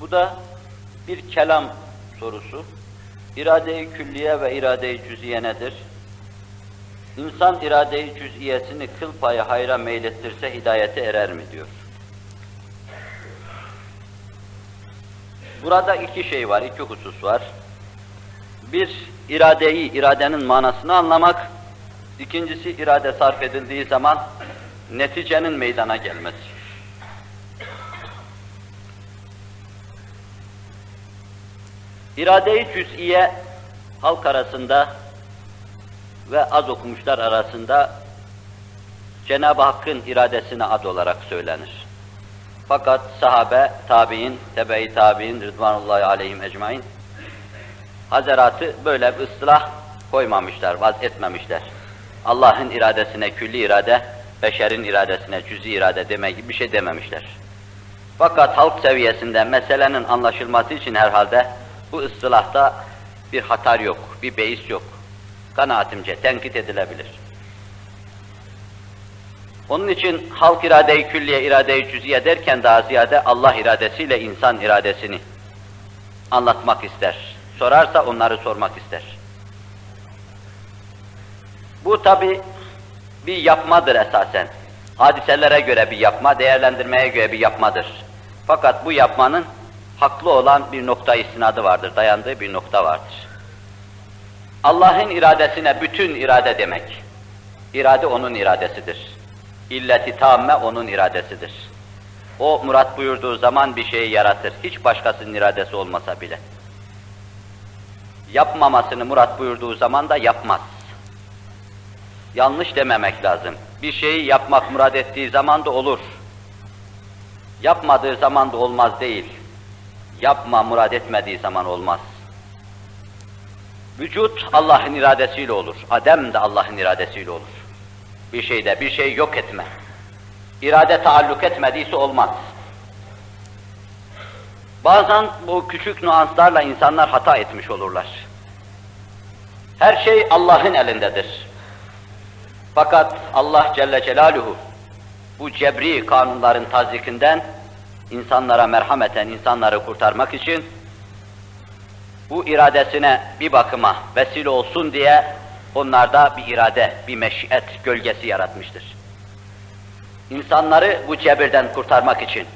Bu da bir kelam sorusu. İrade-i külliye ve irade-i cüziye nedir? İnsan irade-i cüz'iyesini kıl payı hayra meylettirse hidayete erer mi diyor. Burada iki şey var, iki husus var. Bir, iradeyi, iradenin manasını anlamak. İkincisi, irade sarf edildiği zaman neticenin meydana gelmesi. İrade-i cüz'iye halk arasında ve az okumuşlar arasında Cenab-ı Hakk'ın iradesine ad olarak söylenir. Fakat sahabe, tabi'in, tebe-i tabi'in, rıdvanullahi aleyhim ecmain, hazaratı böyle bir ıslah koymamışlar, vaz etmemişler. Allah'ın iradesine külli irade, beşerin iradesine cüzi irade deme gibi bir şey dememişler. Fakat halk seviyesinde meselenin anlaşılması için herhalde bu ıstılahta bir hatar yok, bir beis yok. Kanaatimce tenkit edilebilir. Onun için halk irade-i külliye, irade-i cüziye derken daha ziyade Allah iradesiyle insan iradesini anlatmak ister. Sorarsa onları sormak ister. Bu tabi bir yapmadır esasen. Hadiselere göre bir yapma, değerlendirmeye göre bir yapmadır. Fakat bu yapmanın haklı olan bir nokta istinadı vardır, dayandığı bir nokta vardır. Allah'ın iradesine bütün irade demek. İrade onun iradesidir. İlleti tamme onun iradesidir. O murat buyurduğu zaman bir şeyi yaratır. Hiç başkasının iradesi olmasa bile. Yapmamasını murat buyurduğu zaman da yapmaz. Yanlış dememek lazım. Bir şeyi yapmak murad ettiği zaman da olur. Yapmadığı zaman da olmaz değil. Yapma murad etmediği zaman olmaz. Vücut Allah'ın iradesiyle olur. Adem de Allah'ın iradesiyle olur. Bir şeyde bir şey yok etme. İrade taalluk etmediyse olmaz. Bazen bu küçük nüanslarla insanlar hata etmiş olurlar. Her şey Allah'ın elindedir. Fakat Allah Celle Celaluhu bu cebri kanunların tazikinden insanlara merhameten insanları kurtarmak için bu iradesine bir bakıma vesile olsun diye onlarda bir irade, bir meşiyet gölgesi yaratmıştır. İnsanları bu cebirden kurtarmak için.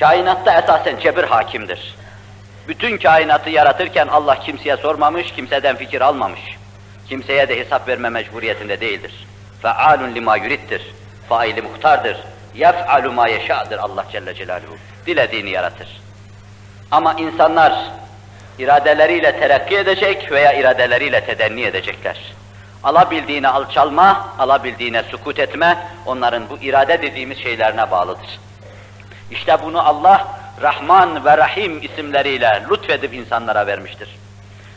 Kainatta esasen cebir hakimdir. Bütün kainatı yaratırken Allah kimseye sormamış, kimseden fikir almamış. Kimseye de hesap verme mecburiyetinde değildir. Fealun lima yurittir. Faili muhtardır. Yef'alu ma yeşa'dır Allah Celle Celaluhu. Dilediğini yaratır. Ama insanlar iradeleriyle terakki edecek veya iradeleriyle tedenni edecekler. Alabildiğine alçalma, alabildiğine sukut etme, onların bu irade dediğimiz şeylerine bağlıdır. İşte bunu Allah Rahman ve Rahim isimleriyle lütfedip insanlara vermiştir.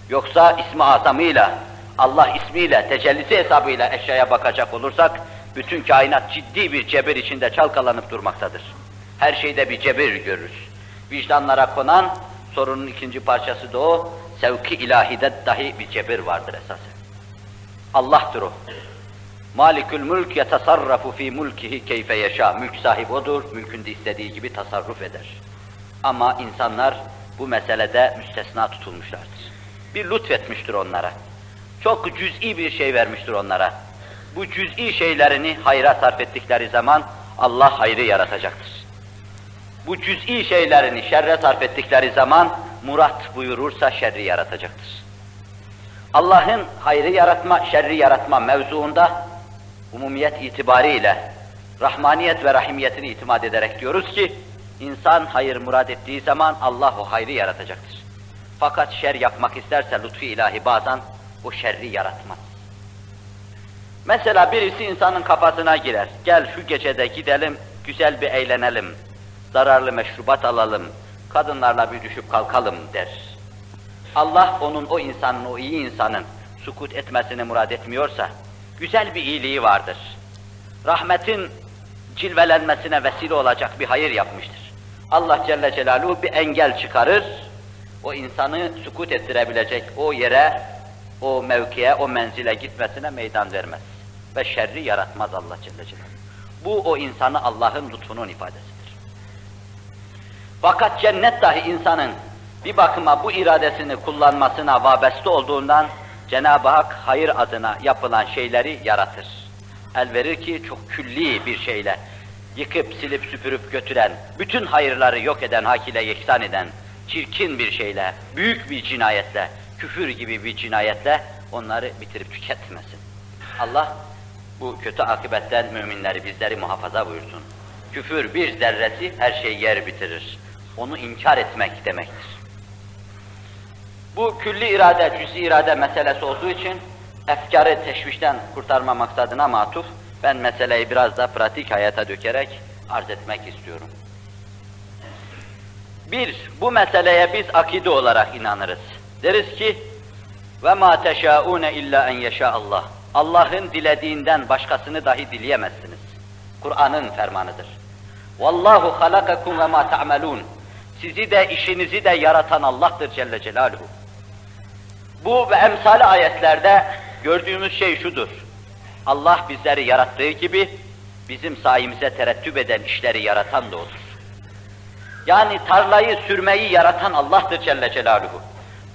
Yoksa ismi azamıyla, Allah ismiyle, tecellisi hesabıyla eşyaya bakacak olursak, bütün kainat ciddi bir cebir içinde çalkalanıp durmaktadır. Her şeyde bir cebir görürüz. Vicdanlara konan, sorunun ikinci parçası da o, sevki ilahide dahi bir cebir vardır esasen. Allah'tır o. Malikül mülk yetasarrafu fi mulkihi keyfe yaşa. Mülk sahibi odur, mülkünde istediği gibi tasarruf eder. Ama insanlar bu meselede müstesna tutulmuşlardır. Bir lütfetmiştir onlara. Çok cüz'i bir şey vermiştir onlara. Bu cüz'i şeylerini hayra sarf ettikleri zaman Allah hayrı yaratacaktır. Bu cüz'i şeylerini şerre sarf ettikleri zaman murat buyurursa şerri yaratacaktır. Allah'ın hayrı yaratma, şerri yaratma mevzuunda umumiyet itibariyle rahmaniyet ve rahimiyetini itimat ederek diyoruz ki insan hayır murad ettiği zaman Allah o hayrı yaratacaktır. Fakat şer yapmak isterse lütfu ilahi bazen o şerri yaratmaz. Mesela birisi insanın kafasına girer. Gel şu gecede gidelim, güzel bir eğlenelim, zararlı meşrubat alalım, kadınlarla bir düşüp kalkalım der. Allah onun o insanın, o iyi insanın sukut etmesini murad etmiyorsa, güzel bir iyiliği vardır. Rahmetin cilvelenmesine vesile olacak bir hayır yapmıştır. Allah Celle Celaluhu bir engel çıkarır, o insanı sukut ettirebilecek o yere, o mevkiye, o menzile gitmesine meydan vermez. Ve şerri yaratmaz Allah Celle Celaluhu. Bu o insanı Allah'ın lütfunun ifadesidir. Fakat cennet dahi insanın bir bakıma bu iradesini kullanmasına vabeste olduğundan Cenab-ı Hak hayır adına yapılan şeyleri yaratır. El verir ki çok külli bir şeyle, yıkıp silip süpürüp götüren, bütün hayırları yok eden, hak ile yeksan eden, çirkin bir şeyle, büyük bir cinayetle, küfür gibi bir cinayetle onları bitirip tüketmesin. Allah bu kötü akıbetten müminleri, bizleri muhafaza buyursun. Küfür bir zerresi her şeyi yer bitirir. Onu inkar etmek demektir. Bu külli irade, cüz'i irade meselesi olduğu için efkarı teşvişten kurtarma maksadına matuf, ben meseleyi biraz da pratik hayata dökerek arz etmek istiyorum. Bir, bu meseleye biz akide olarak inanırız. Deriz ki, ve ma teşaune illa en yeşa Allah. Allah'ın dilediğinden başkasını dahi dileyemezsiniz. Kur'an'ın fermanıdır. Vallahu halakakum ve ma ta'malun. Sizi de işinizi de yaratan Allah'tır Celle Celaluhu. Bu ve emsali ayetlerde gördüğümüz şey şudur. Allah bizleri yarattığı gibi bizim sayemize terettüp eden işleri yaratan da odur. Yani tarlayı sürmeyi yaratan Allah'tır Celle Celaluhu.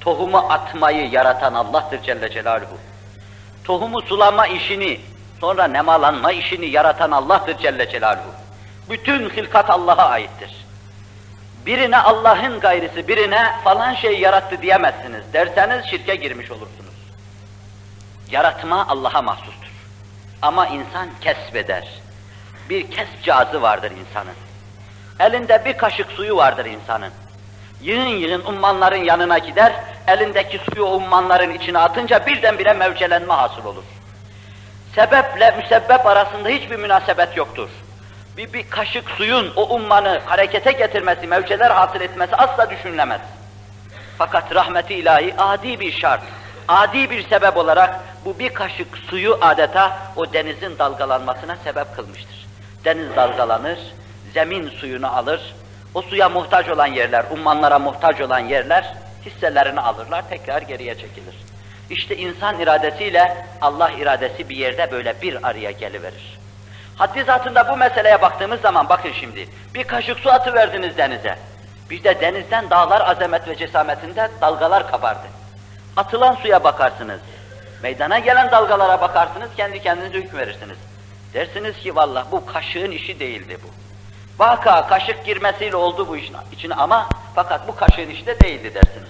Tohumu atmayı yaratan Allah'tır Celle Celaluhu. Tohumu sulama işini, sonra nemalanma işini yaratan Allah'tır Celle Celaluhu. Bütün hilkat Allah'a aittir. Birine Allah'ın gayrısı, birine falan şey yarattı diyemezsiniz. Derseniz şirke girmiş olursunuz. Yaratma Allah'a mahsustur. Ama insan kesbeder. Bir kesb cazı vardır insanın. Elinde bir kaşık suyu vardır insanın. Yığın yığın ummanların yanına gider, elindeki suyu ummanların içine atınca birdenbire mevcelenme hasıl olur. Sebeple müsebbep arasında hiçbir münasebet yoktur. Bir, bir kaşık suyun o ummanı harekete getirmesi, mevceler hasıl etmesi asla düşünülemez. Fakat rahmeti ilahi adi bir şart, adi bir sebep olarak bu bir kaşık suyu adeta o denizin dalgalanmasına sebep kılmıştır. Deniz dalgalanır, zemin suyunu alır, o suya muhtaç olan yerler, ummanlara muhtaç olan yerler hisselerini alırlar, tekrar geriye çekilir. İşte insan iradesiyle Allah iradesi bir yerde böyle bir araya geliverir. Haddi zatında bu meseleye baktığımız zaman bakın şimdi, bir kaşık su atı verdiniz denize. Bir de denizden dağlar azamet ve cesametinde dalgalar kabardı. Atılan suya bakarsınız, meydana gelen dalgalara bakarsınız, kendi kendinize hüküm verirsiniz. Dersiniz ki vallahi bu kaşığın işi değildi bu. Vaka kaşık girmesiyle oldu bu işin içine ama fakat bu kaşığın işi de değildi dersiniz.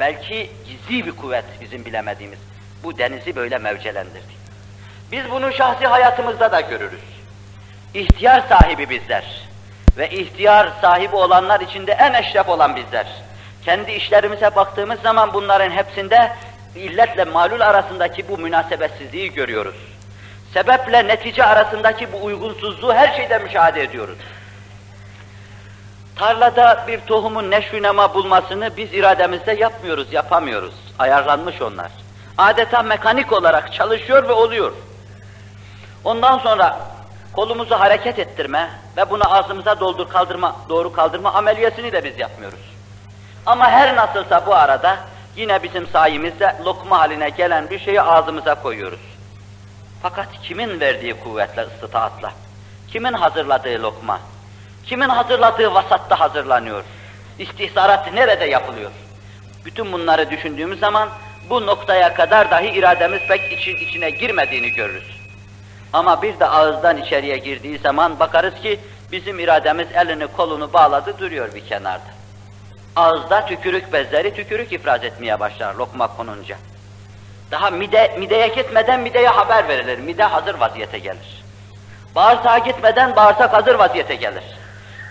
Belki gizli bir kuvvet bizim bilemediğimiz bu denizi böyle mevcelendirdi. Biz bunu şahsi hayatımızda da görürüz. İhtiyar sahibi bizler ve ihtiyar sahibi olanlar içinde en eşref olan bizler. Kendi işlerimize baktığımız zaman bunların hepsinde illetle malul arasındaki bu münasebetsizliği görüyoruz. Sebeple netice arasındaki bu uygunsuzluğu her şeyde müşahede ediyoruz. Tarlada bir tohumun neşvinema bulmasını biz irademizde yapmıyoruz, yapamıyoruz. Ayarlanmış onlar. Adeta mekanik olarak çalışıyor ve oluyor. Ondan sonra kolumuzu hareket ettirme ve bunu ağzımıza doldur kaldırma, doğru kaldırma ameliyesini de biz yapmıyoruz. Ama her nasılsa bu arada yine bizim sayemizde lokma haline gelen bir şeyi ağzımıza koyuyoruz. Fakat kimin verdiği kuvvetle, ıstıtaatla, kimin hazırladığı lokma, kimin hazırladığı vasatta hazırlanıyor, istihsarat nerede yapılıyor? Bütün bunları düşündüğümüz zaman bu noktaya kadar dahi irademiz pek için, içine girmediğini görürüz. Ama bir de ağızdan içeriye girdiği zaman bakarız ki bizim irademiz elini kolunu bağladı duruyor bir kenarda. Ağızda tükürük bezleri tükürük ifraz etmeye başlar lokma konunca. Daha mide, mideye gitmeden mideye haber verilir. Mide hazır vaziyete gelir. Bağırsağa gitmeden bağırsak hazır vaziyete gelir.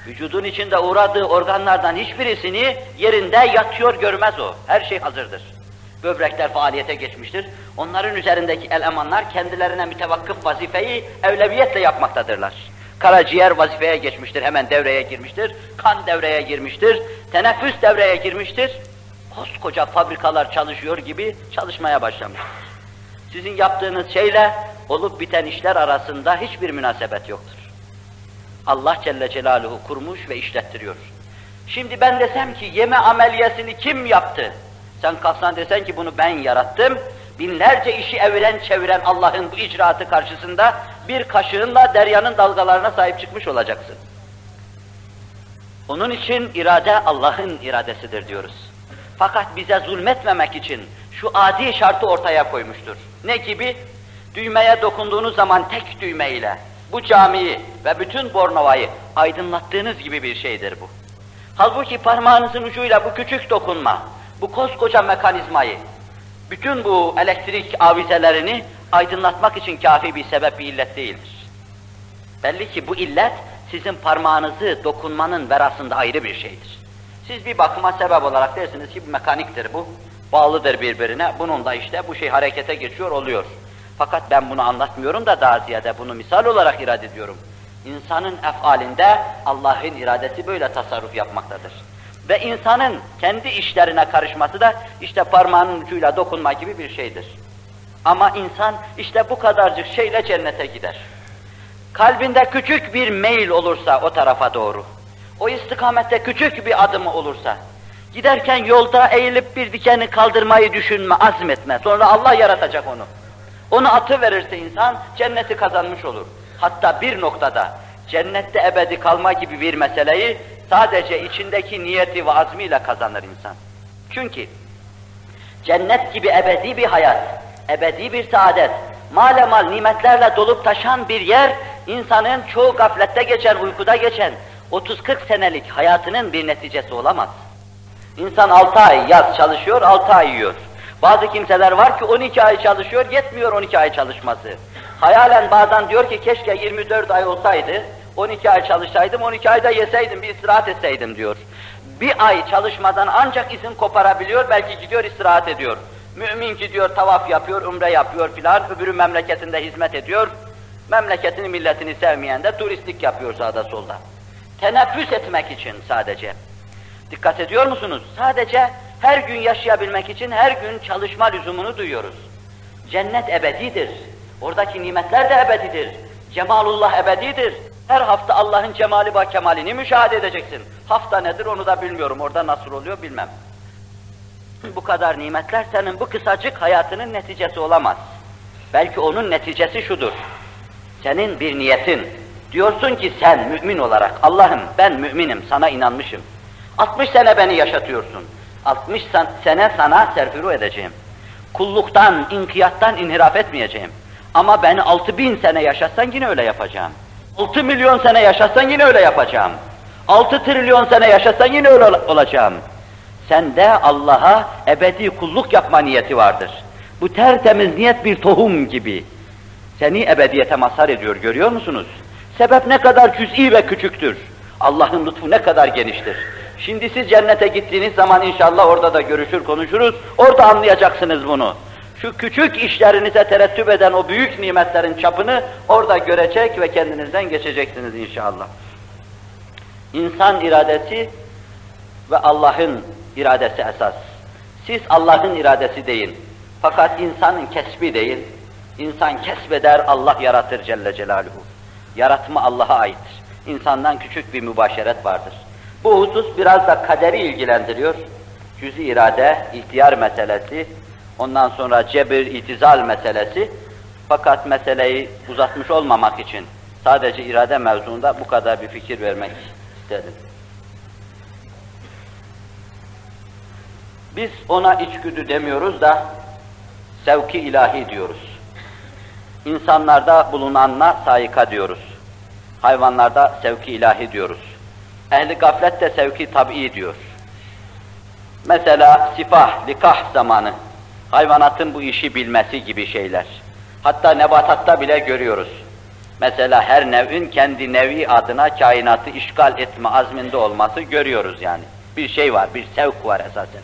Vücudun içinde uğradığı organlardan hiçbirisini yerinde yatıyor görmez o. Her şey hazırdır. Böbrekler faaliyete geçmiştir. Onların üzerindeki elemanlar kendilerine mütevakkıf vazifeyi evleviyetle yapmaktadırlar. Karaciğer vazifeye geçmiştir, hemen devreye girmiştir. Kan devreye girmiştir, teneffüs devreye girmiştir. Koskoca fabrikalar çalışıyor gibi çalışmaya başlamıştır. Sizin yaptığınız şeyle olup biten işler arasında hiçbir münasebet yoktur. Allah Celle Celaluhu kurmuş ve işlettiriyor. Şimdi ben desem ki yeme ameliyesini kim yaptı? Sen kalksan desen ki bunu ben yarattım, binlerce işi eviren çeviren Allah'ın bu icraatı karşısında bir kaşığınla deryanın dalgalarına sahip çıkmış olacaksın. Onun için irade Allah'ın iradesidir diyoruz. Fakat bize zulmetmemek için şu adi şartı ortaya koymuştur. Ne gibi? Düğmeye dokunduğunuz zaman tek düğme ile bu camiyi ve bütün Bornova'yı aydınlattığınız gibi bir şeydir bu. Halbuki parmağınızın ucuyla bu küçük dokunma, bu koskoca mekanizmayı, bütün bu elektrik avizelerini aydınlatmak için kafi bir sebep, bir illet değildir. Belli ki bu illet sizin parmağınızı dokunmanın verasında ayrı bir şeydir. Siz bir bakıma sebep olarak dersiniz ki bu mekaniktir bu, bağlıdır birbirine, bunun da işte bu şey harekete geçiyor oluyor. Fakat ben bunu anlatmıyorum da daha ziyade bunu misal olarak irade ediyorum. İnsanın efalinde Allah'ın iradesi böyle tasarruf yapmaktadır. Ve insanın kendi işlerine karışması da işte parmağının ucuyla dokunma gibi bir şeydir. Ama insan işte bu kadarcık şeyle cennete gider. Kalbinde küçük bir meyil olursa o tarafa doğru, o istikamette küçük bir adımı olursa, giderken yolda eğilip bir dikeni kaldırmayı düşünme, azmetme. Sonra Allah yaratacak onu. Onu atı verirse insan cenneti kazanmış olur. Hatta bir noktada cennette ebedi kalma gibi bir meseleyi sadece içindeki niyeti ve azmiyle kazanır insan. Çünkü cennet gibi ebedi bir hayat, ebedi bir saadet, malemal nimetlerle dolup taşan bir yer, insanın çoğu gaflette geçen, uykuda geçen, 30-40 senelik hayatının bir neticesi olamaz. İnsan 6 ay yaz çalışıyor, 6 ay yiyor. Bazı kimseler var ki 12 ay çalışıyor, yetmiyor 12 ay çalışması. Hayalen bazen diyor ki keşke 24 ay olsaydı, 12 ay çalışsaydım, 12 ayda yeseydim, bir istirahat etseydim diyor. Bir ay çalışmadan ancak izin koparabiliyor, belki gidiyor istirahat ediyor. Mümin gidiyor tavaf yapıyor, umre yapıyor filan, öbürü memleketinde hizmet ediyor. Memleketini, milletini sevmeyen de turistlik yapıyor sağda solda. Teneffüs etmek için sadece. Dikkat ediyor musunuz? Sadece her gün yaşayabilmek için her gün çalışma lüzumunu duyuyoruz. Cennet ebedidir. Oradaki nimetler de ebedidir. Cemalullah ebedidir. Her hafta Allah'ın cemali ve kemalini müşahede edeceksin. Hafta nedir onu da bilmiyorum. Orada nasıl oluyor bilmem. Bu kadar nimetler senin bu kısacık hayatının neticesi olamaz. Belki onun neticesi şudur. Senin bir niyetin. Diyorsun ki sen mümin olarak Allah'ım ben müminim sana inanmışım. 60 sene beni yaşatıyorsun. 60 sene sana serfiru edeceğim. Kulluktan, inkiyattan inhiraf etmeyeceğim. Ama beni 6000 sene yaşatsan yine öyle yapacağım. 6 milyon sene yaşatsan yine öyle yapacağım. 6 trilyon sene yaşatsan yine öyle olacağım. Sende Allah'a ebedi kulluk yapma niyeti vardır. Bu tertemiz niyet bir tohum gibi. Seni ebediyete mazhar ediyor görüyor musunuz? Sebep ne kadar cüz'i ve küçüktür. Allah'ın lütfu ne kadar geniştir. Şimdi siz cennete gittiğiniz zaman inşallah orada da görüşür konuşuruz. Orada anlayacaksınız bunu. Şu küçük işlerinize terettüp eden o büyük nimetlerin çapını orada görecek ve kendinizden geçeceksiniz inşallah. İnsan iradesi ve Allah'ın iradesi esas. Siz Allah'ın iradesi değil. Fakat insanın kesbi değil. İnsan kesbeder, Allah yaratır Celle Celaluhu. Yaratma Allah'a aittir. İnsandan küçük bir mübaşeret vardır. Bu husus biraz da kaderi ilgilendiriyor. Cüz-i irade, ihtiyar meselesi, ondan sonra cebir, itizal meselesi. Fakat meseleyi uzatmış olmamak için sadece irade mevzuunda bu kadar bir fikir vermek istedim. Biz ona içgüdü demiyoruz da sevki ilahi diyoruz. İnsanlarda bulunanla sayika diyoruz. Hayvanlarda sevki ilahi diyoruz. Ehli gaflet de sevki tabii diyor. Mesela sifah, likah zamanı, hayvanatın bu işi bilmesi gibi şeyler. Hatta nebatatta bile görüyoruz. Mesela her nevin kendi nevi adına kainatı işgal etme azminde olması görüyoruz yani. Bir şey var, bir sevk var esasen.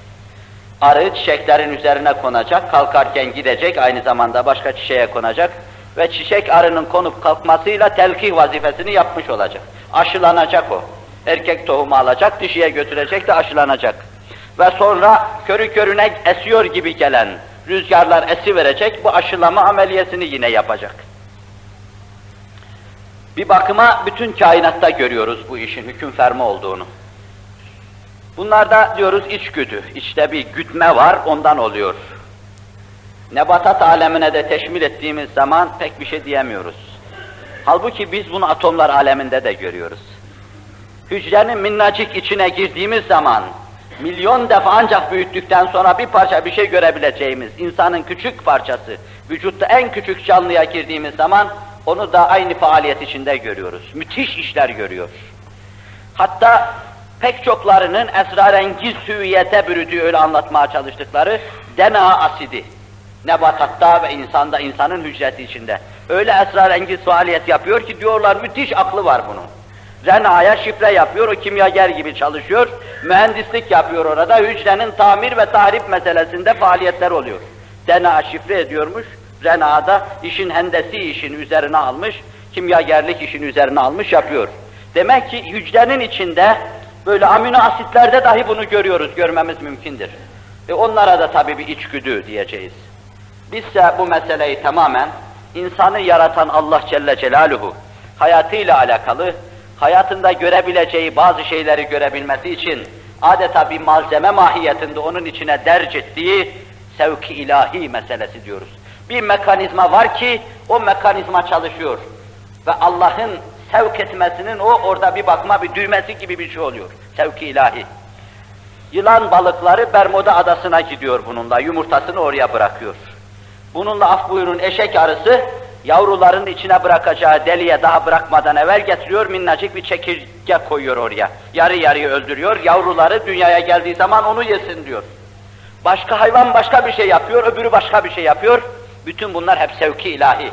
Arı çiçeklerin üzerine konacak, kalkarken gidecek, aynı zamanda başka çiçeğe konacak ve çiçek arının konup kalkmasıyla telkih vazifesini yapmış olacak. Aşılanacak o. Erkek tohumu alacak, dişiye götürecek de aşılanacak. Ve sonra körü körüne esiyor gibi gelen rüzgarlar esi verecek, bu aşılama ameliyesini yine yapacak. Bir bakıma bütün kainatta görüyoruz bu işin hüküm ferma olduğunu. Bunlarda diyoruz içgüdü, içte bir gütme var, ondan oluyor. Nebatat alemine de teşmil ettiğimiz zaman pek bir şey diyemiyoruz. Halbuki biz bunu atomlar aleminde de görüyoruz. Hücrenin minnacık içine girdiğimiz zaman, milyon defa ancak büyüttükten sonra bir parça bir şey görebileceğimiz, insanın küçük parçası, vücutta en küçük canlıya girdiğimiz zaman, onu da aynı faaliyet içinde görüyoruz. Müthiş işler görüyor. Hatta pek çoklarının esrarengiz hüviyete bürüdüğü öyle anlatmaya çalıştıkları DNA asidi. Nebatatta ve insanda, insanın hücresi içinde. Öyle esrarengiz faaliyet yapıyor ki diyorlar müthiş aklı var bunun. RNA'ya şifre yapıyor, o kimyager gibi çalışıyor, mühendislik yapıyor orada, hücrenin tamir ve tahrip meselesinde faaliyetler oluyor. DNA şifre ediyormuş, RNA'da işin hendesi işin üzerine almış, kimyagerlik işin üzerine almış yapıyor. Demek ki hücrenin içinde böyle amino asitlerde dahi bunu görüyoruz, görmemiz mümkündür. E onlara da tabii bir içgüdü diyeceğiz. Bizse bu meseleyi tamamen insanı yaratan Allah Celle Celaluhu hayatıyla alakalı, hayatında görebileceği bazı şeyleri görebilmesi için adeta bir malzeme mahiyetinde onun içine derc ettiği sevki ilahi meselesi diyoruz. Bir mekanizma var ki o mekanizma çalışıyor ve Allah'ın sevk etmesinin o orada bir bakma bir düğmesi gibi bir şey oluyor. Sevki ilahi. Yılan balıkları Bermuda adasına gidiyor bununla, yumurtasını oraya bırakıyor. Bununla af buyurun eşek arısı, yavruların içine bırakacağı deliğe daha bırakmadan evvel getiriyor, minnacık bir çekirge koyuyor oraya. Yarı yarıya öldürüyor, yavruları dünyaya geldiği zaman onu yesin diyor. Başka hayvan başka bir şey yapıyor, öbürü başka bir şey yapıyor. Bütün bunlar hep sevki ilahi.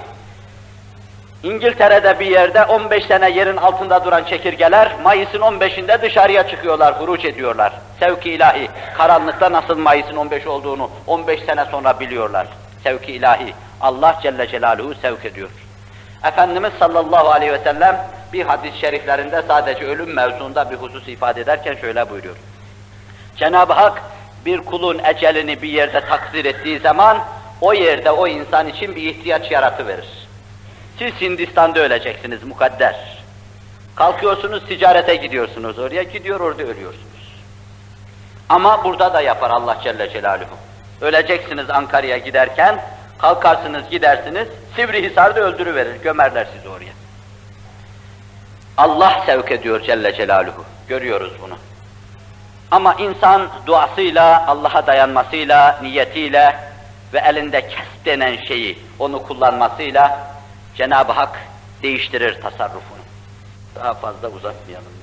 İngiltere'de bir yerde 15 sene yerin altında duran çekirgeler, Mayıs'ın 15'inde dışarıya çıkıyorlar, huruç ediyorlar. Sevki ilahi, karanlıkta nasıl Mayıs'ın 15 olduğunu 15 sene sonra biliyorlar. Sevki ilahi, Allah Celle Celaluhu sevk ediyor. Efendimiz sallallahu aleyhi ve sellem bir hadis-i şeriflerinde sadece ölüm mevzuunda bir husus ifade ederken şöyle buyuruyor. Cenab-ı Hak bir kulun ecelini bir yerde takdir ettiği zaman o yerde o insan için bir ihtiyaç yaratıverir. Siz Hindistan'da öleceksiniz mukadder. Kalkıyorsunuz ticarete gidiyorsunuz oraya, gidiyor orada ölüyorsunuz. Ama burada da yapar Allah Celle Celaluhu. Öleceksiniz Ankara'ya giderken, kalkarsınız gidersiniz, Sivrihisar'da öldürüverir, gömerler sizi oraya. Allah sevk ediyor Celle Celaluhu, görüyoruz bunu. Ama insan duasıyla, Allah'a dayanmasıyla, niyetiyle ve elinde kes denen şeyi, onu kullanmasıyla Cenab-ı Hak değiştirir tasarrufunu. Daha fazla uzatmayalım.